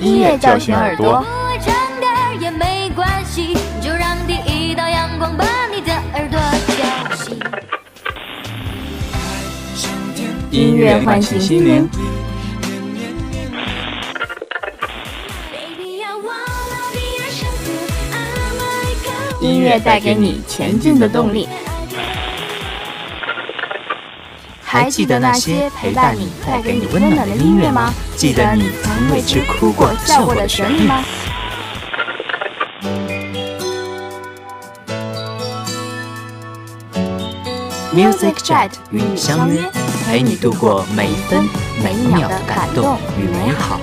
音乐叫醒耳朵。音乐唤醒心灵。音乐带给你前进的动力。还记得那些陪伴你、带给你温暖的音乐吗？记得你曾为之哭过、笑过的旋律吗？Music Jet 与你相约，陪你度过每一分每一秒的感动与美好。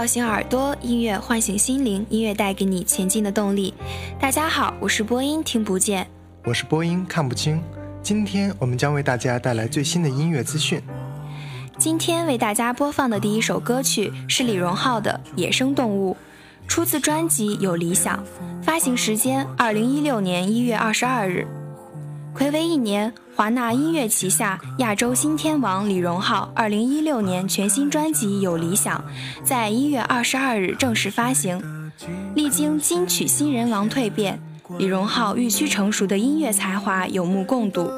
叫醒耳朵，音乐唤醒心灵，音乐带给你前进的动力。大家好，我是播音听不见。我是播音看不清。今天我们将为大家带来最新的音乐资讯。今天为大家播放的第一首歌曲是李荣浩的《野生动物》，出自专辑《有理想》，发行时间二零一六年一月二十二日。暌违一年，华纳音乐旗下亚洲新天王李荣浩二零一六年全新专辑《有理想》在一月二十二日正式发行。历经金曲新人王蜕变，李荣浩日趋成熟的音乐才华有目共睹。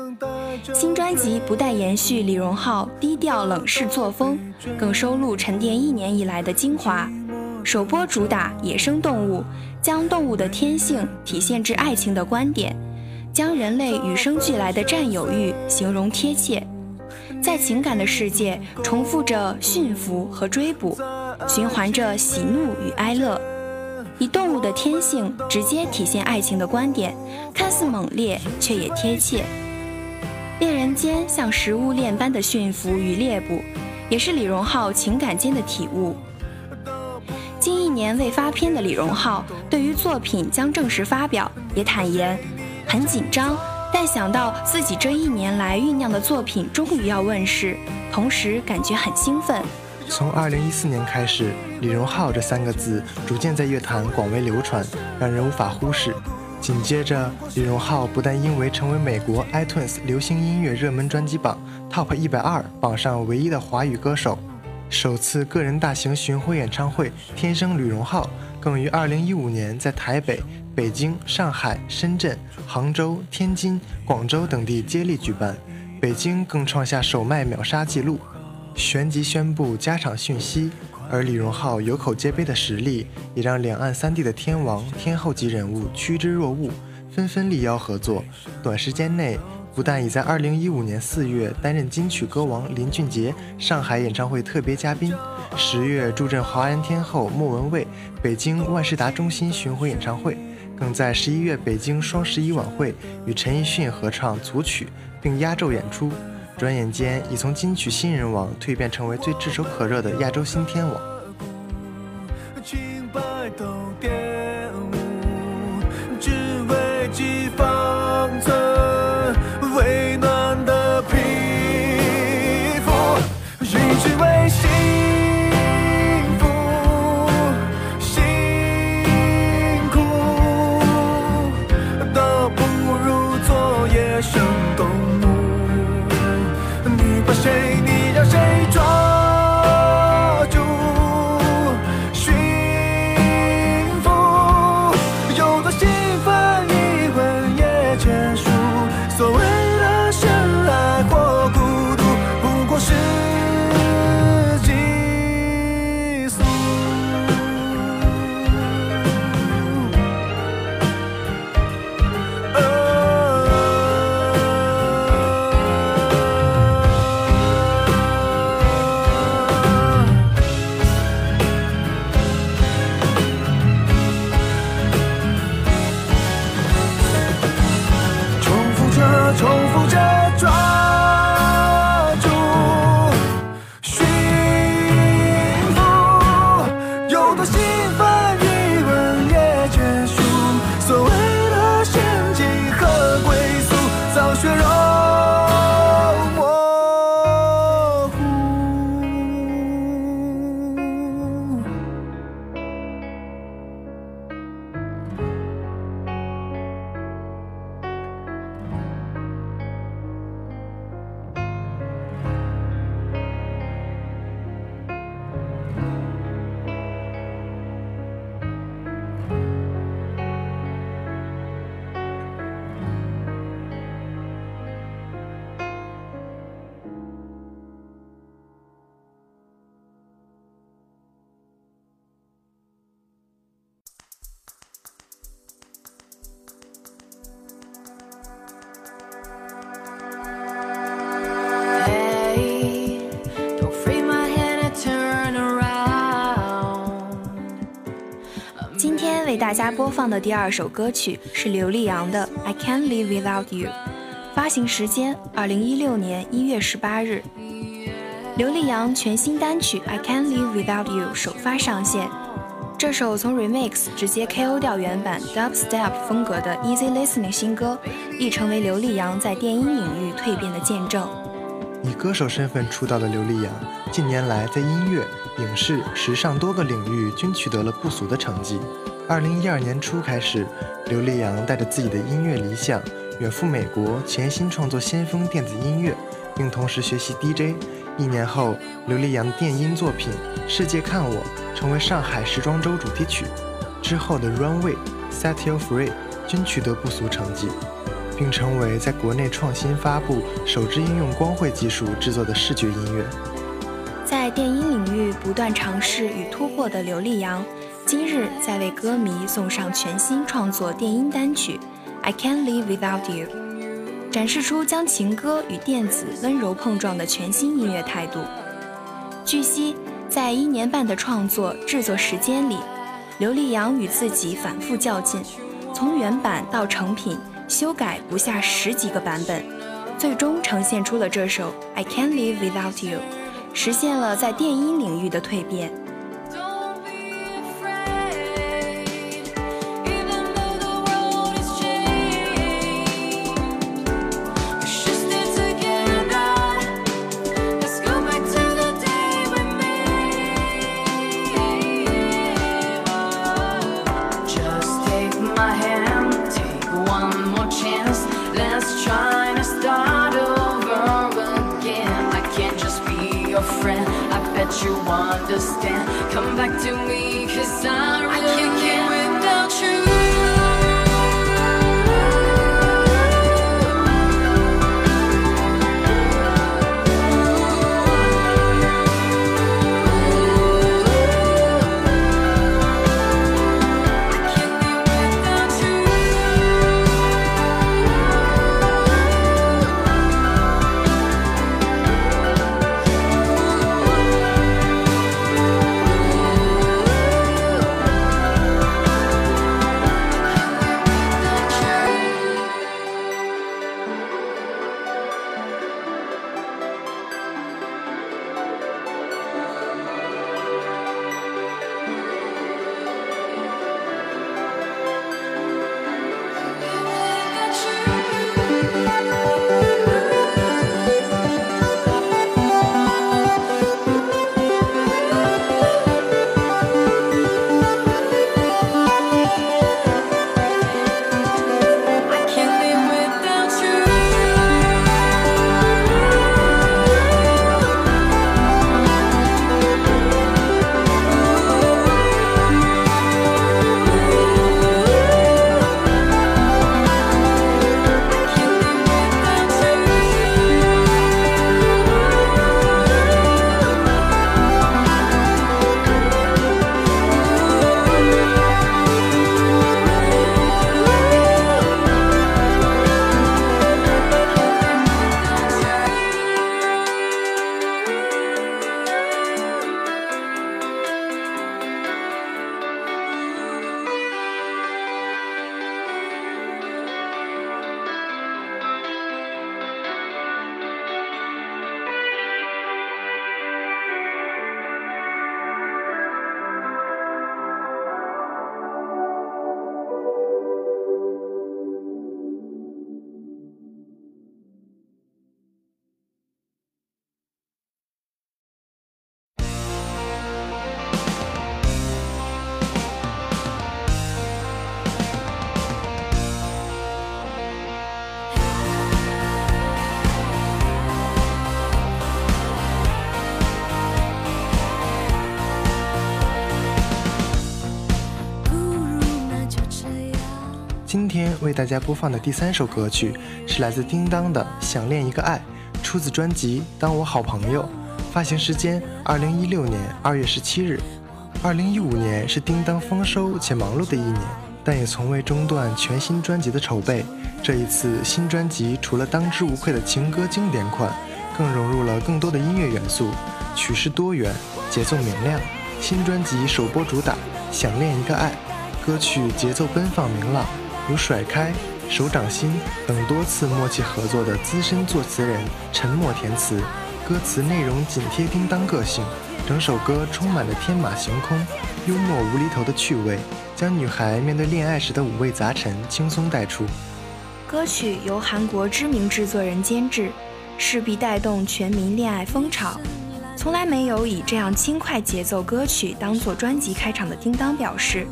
新专辑不但延续李荣浩低调冷式作风，更收录沉淀一年以来的精华。首播主打《野生动物》，将动物的天性体现至爱情的观点，将人类与生俱来的占有欲形容贴切，在情感的世界重复着驯服和追捕，循环着喜怒与哀乐，以动物的天性直接体现爱情的观点，看似猛烈却也贴切。恋人间像食物链般的驯服与猎捕，也是李荣浩情感间的体悟。近一年未发片的李荣浩，对于作品将正式发表，也坦言很紧张，但想到自己这一年来酝酿的作品终于要问世，同时感觉很兴奋。从二零一四年开始，李荣浩这三个字逐渐在乐坛广为流传，让人无法忽视。紧接着，李荣浩不但因为成为美国 iTunes 流行音乐热门专辑榜 Top 一百二榜上唯一的华语歌手，首次个人大型巡回演唱会《天生李荣浩》更于二零一五年在台北、北京、上海、深圳、杭州、天津、广州等地接力举办，北京更创下首卖秒杀纪录。旋即宣布加场讯息，而李荣浩有口皆碑的实力，也让两岸三地的天王、天后级人物趋之若鹜，纷纷力邀合作。短时间内，不但已在2015年4月担任金曲歌王林俊杰上海演唱会特别嘉宾，十月助阵华人天后莫文蔚北京万事达中心巡回演唱会，正在十一月北京双十一晚会与陈奕迅合唱组曲，并压轴演出。转眼间，已从金曲新人王蜕变成为最炙手可热的亚洲新天王。为大家播放的第二首歌曲是刘力扬的《I Can't Live Without You》，发行时间二零一六年一月十八日。刘力扬全新单曲《I Can't Live Without You》首发上线，这首从 Remix 直接 KO 掉原版 Dubstep 风格的 Easy Listening 新歌，亦成为刘力扬在电音领域蜕变的见证。以歌手身份出道的刘力扬，近年来在音乐、影视、时尚多个领域均取得了不俗的成绩。二零一二年初开始，刘力扬带着自己的音乐理想，远赴美国，潜心创作先锋电子音乐，并同时学习 DJ。一年后，刘力扬的电音作品《世界看我》成为上海时装周主题曲，之后的《Runway》《Set You Free》均取得不俗成绩。并成为在国内创新发布首支应用光绘技术制作的视觉音乐。在电音领域不断尝试与突破的刘力扬，今日在为歌迷送上全新创作电音单曲《I Can't Live Without You》，展示出将情歌与电子温柔碰撞的全新音乐态度。据悉，在一年半的创作制作时间里，刘力扬与自己反复较劲，从原版到成品。修改不下十几个版本，最终呈现出了这首《I Can't Live Without You》，实现了在电音领域的蜕变。为大家播放的第三首歌曲是来自叮当的《想恋一个爱》，出自专辑《当我好朋友》，发行时间二零一六年二月十七日。二零一五年是叮当丰收且忙碌的一年，但也从未中断全新专辑的筹备。这一次新专辑除了当之无愧的情歌经典款，更融入了更多的音乐元素，曲式多元，节奏明亮。新专辑首播主打《想恋一个爱》。歌曲节奏奔放明朗，有甩开、手掌心等多次默契合作的资深作词人陈默填词，歌词内容紧贴叮当个性，整首歌充满了天马行空、幽默无厘头的趣味，将女孩面对恋爱时的五味杂陈轻松带出。歌曲由韩国知名制作人监制，势必带动全民恋爱风潮。从来没有以这样轻快节奏歌曲当做专辑开场的叮当表示：“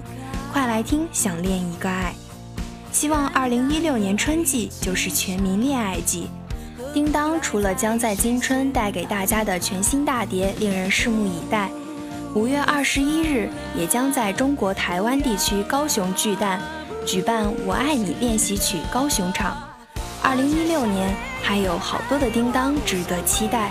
快来听，想恋一个爱。”希望二零一六年春季就是全民恋爱季。叮当除了将在今春带给大家的全新大碟令人拭目以待，五月二十一日也将在中国台湾地区高雄巨蛋。举办《我爱你》练习曲高雄场，二零一六年还有好多的叮当值得期待。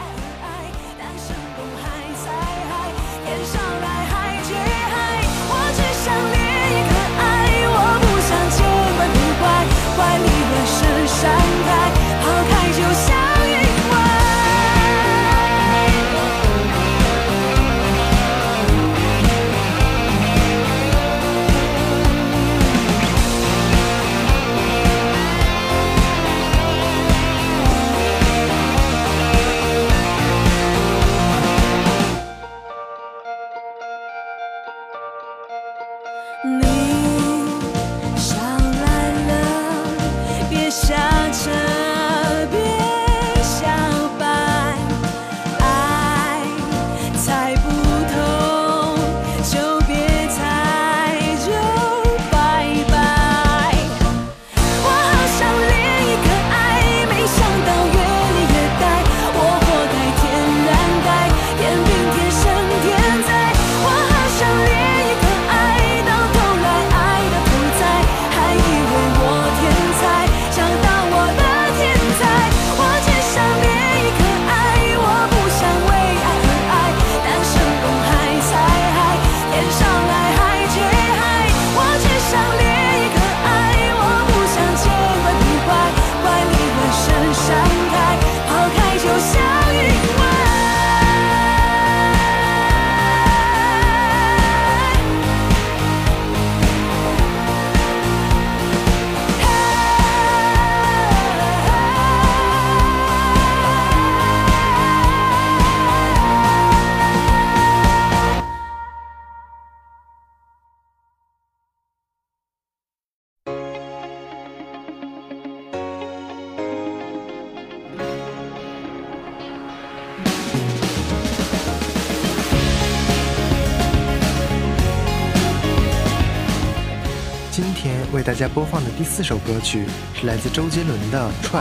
家播放的第四首歌曲是来自周杰伦的《Try》，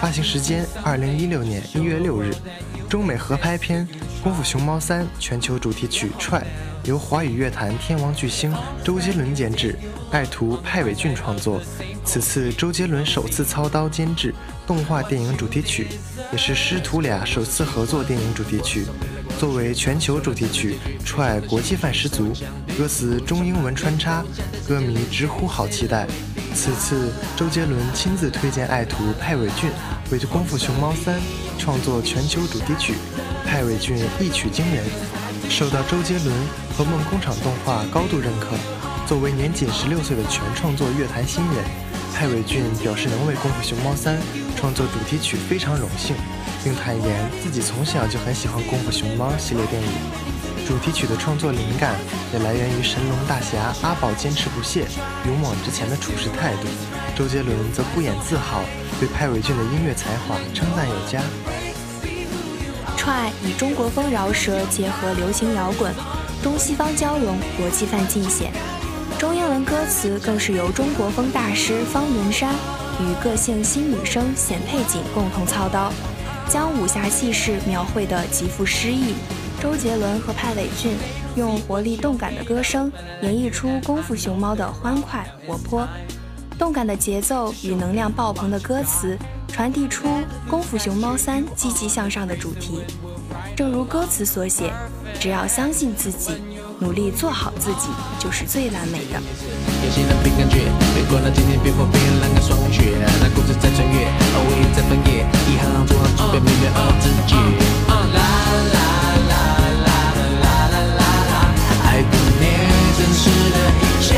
发行时间二零一六年一月六日。中美合拍片《功夫熊猫三》全球主题曲《Try》由华语乐坛天王巨星周杰伦监制，爱徒派伟俊创作。此次周杰伦首次操刀监制动画电影主题曲，也是师徒俩首次合作电影主题曲。作为全球主题曲，《Try》国际范十足，歌词中英文穿插，歌迷直呼好期待。此次周杰伦亲自推荐爱徒派伟俊为《功夫熊猫三》创作全球主题曲，派伟俊一曲惊人，受到周杰伦和梦工厂动画高度认可。作为年仅十六岁的全创作乐坛新人，派伟俊表示能为《功夫熊猫三》创作主题曲非常荣幸。并坦言自己从小就很喜欢《功夫熊猫》系列电影，主题曲的创作灵感也来源于神龙大侠阿宝坚持不懈、勇往直前的处事态度。周杰伦则不掩自豪，对派伟俊的音乐才华称赞有加。Try 以中国风饶舌结合流行摇滚，东西方交融，国际范尽显。中英文歌词更是由中国风大师方文山与个性新女生冼佩锦共同操刀。将武侠气势描绘得极富诗意，周杰伦和派伟俊用活力动感的歌声演绎出《功夫熊猫》的欢快活泼，动感的节奏与能量爆棚的歌词传递出《功夫熊猫三》积极向上的主题。正如歌词所写，只要相信自己，努力做好自己，就是最完美的。有些人凭感觉，别管那今天别风别浪个霜雪，那故事在穿越，而我也在翻页，一行行做好准备，面对二自己。啦啦啦啦啦啦啦啦，爱不念真实的一切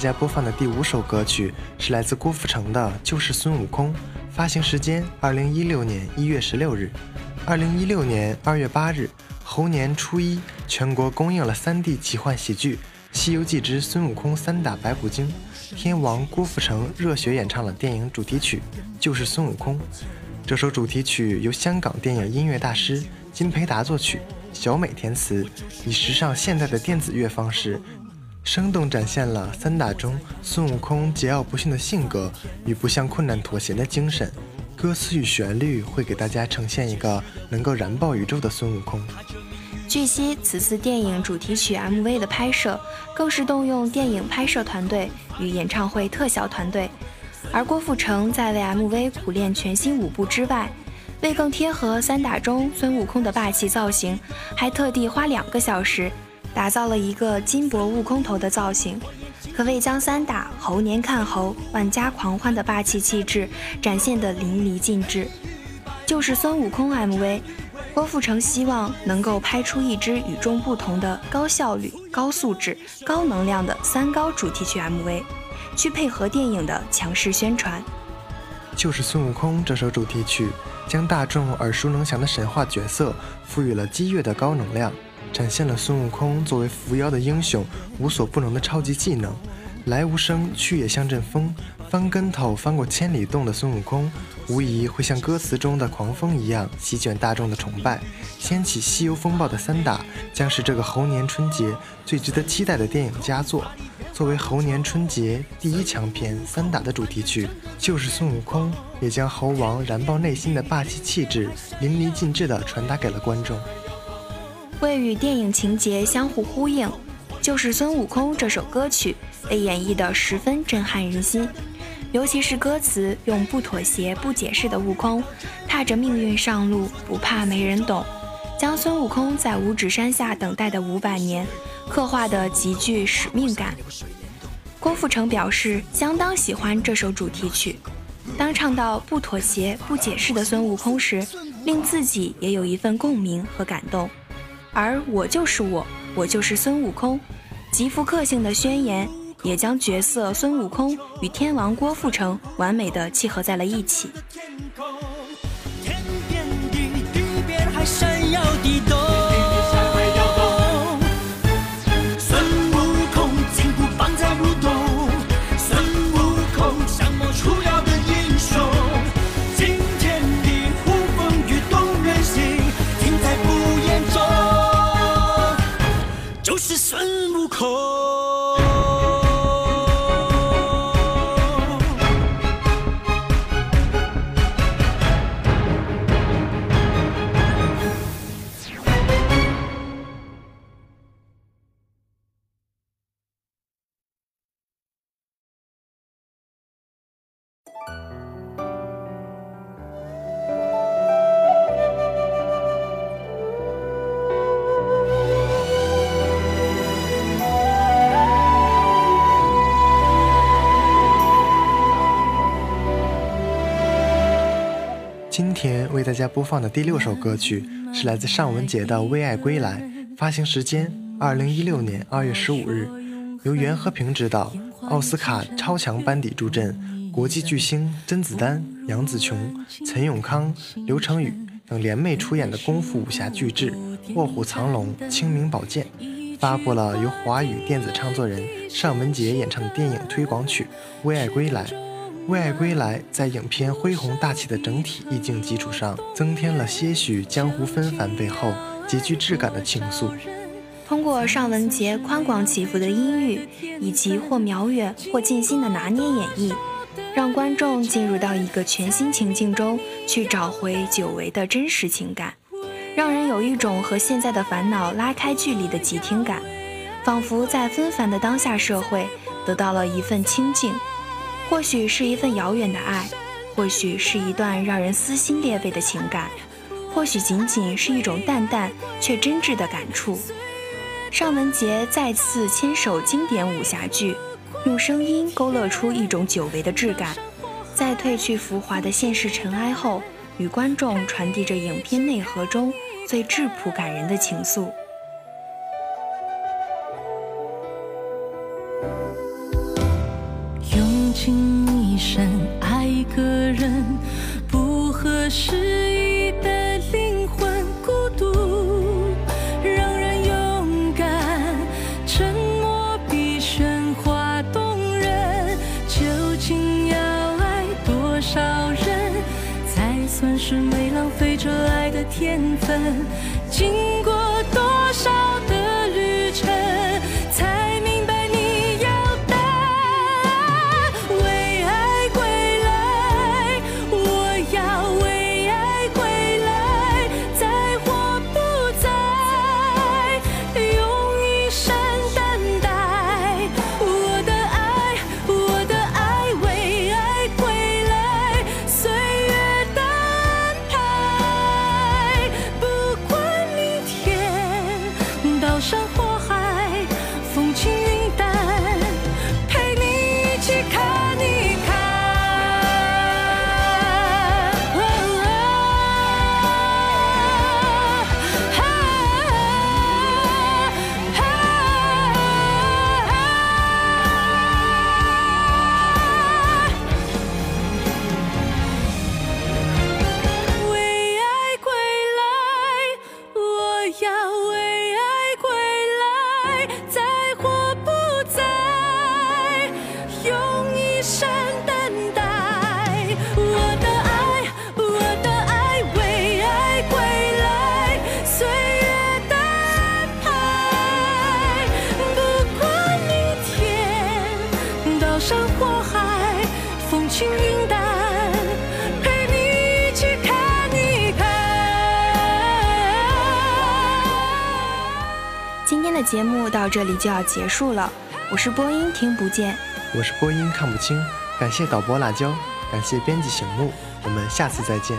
家播放的第五首歌曲是来自郭富城的《就是孙悟空》，发行时间二零一六年一月十六日。二零一六年二月八日，猴年初一，全国公映了 3D 奇幻喜剧《西游记之孙悟空三打白骨精》，天王郭富城热血演唱了电影主题曲《就是孙悟空》。这首主题曲由香港电影音乐大师金培达作曲，小美填词，以时尚现代的电子乐方式。生动展现了三打中孙悟空桀骜不驯的性格与不向困难妥协的精神。歌词与旋律会给大家呈现一个能够燃爆宇宙的孙悟空。据悉，此次电影主题曲 MV 的拍摄更是动用电影拍摄团队与演唱会特效团队，而郭富城在为 MV 苦练全新舞步之外，为更贴合三打中孙悟空的霸气造型，还特地花两个小时。打造了一个金箔悟空头的造型，可谓将三打猴年看猴、万家狂欢的霸气气质展现得淋漓尽致。就是孙悟空 MV，郭富城希望能够拍出一支与众不同的高效率、高素质、高能量的三高主题曲 MV，去配合电影的强势宣传。就是孙悟空这首主题曲，将大众耳熟能详的神话角色赋予了激越的高能量。展现了孙悟空作为伏妖的英雄无所不能的超级技能，来无声，去也像阵风，翻跟头翻过千里洞的孙悟空，无疑会像歌词中的狂风一样席卷大众的崇拜，掀起西游风暴的三打将是这个猴年春节最值得期待的电影佳作。作为猴年春节第一强片三打的主题曲，就是孙悟空也将猴王燃爆内心的霸气气质淋漓尽致地传达给了观众。为与电影情节相互呼应，就是孙悟空这首歌曲被演绎得十分震撼人心。尤其是歌词用不妥协、不解释的悟空，踏着命运上路，不怕没人懂，将孙悟空在五指山下等待的五百年刻画得极具使命感。郭富城表示相当喜欢这首主题曲，当唱到不妥协、不解释的孙悟空时，令自己也有一份共鸣和感动。而我就是我，我就是孙悟空，极富个性的宣言，也将角色孙悟空与天王郭富城完美的契合在了一起。天边地，地边还闪耀地动。今天为大家播放的第六首歌曲是来自尚雯婕的《为爱归来》，发行时间二零一六年二月十五日，由袁和平执导，奥斯卡超强班底助阵，国际巨星甄子丹、杨紫琼、陈永康、刘成宇等联袂出演的功夫武侠巨制《卧虎藏龙》《清明宝剑》，发布了由华语电子唱作人尚雯婕演唱的电影推广曲《为爱归来》。《为爱归来》在影片恢宏大气的整体意境基础上，增添了些许江湖纷繁背后极具质感的情愫。通过尚雯婕宽广起伏的音域，以及或渺远或尽心的拿捏演绎，让观众进入到一个全新情境中，去找回久违的真实情感，让人有一种和现在的烦恼拉开距离的即听感，仿佛在纷繁的当下社会得到了一份清静。或许是一份遥远的爱，或许是一段让人撕心裂肺的情感，或许仅仅是一种淡淡却真挚的感触。尚雯婕再次牵手经典武侠剧，用声音勾勒出一种久违的质感，在褪去浮华的现实尘埃后，与观众传递着影片内核中最质朴感人的情愫。尽一生爱一个人，不合时宜的灵魂孤独，让人勇敢。沉默比喧哗动人，究竟要爱多少人，才算是没浪费这爱的天分？生活山火海，风轻云淡，陪你一起看一看。今天的节目到这里就要结束了，我是播音听不见，我是播音看不清，感谢导播辣椒，感谢编辑醒目，我们下次再见。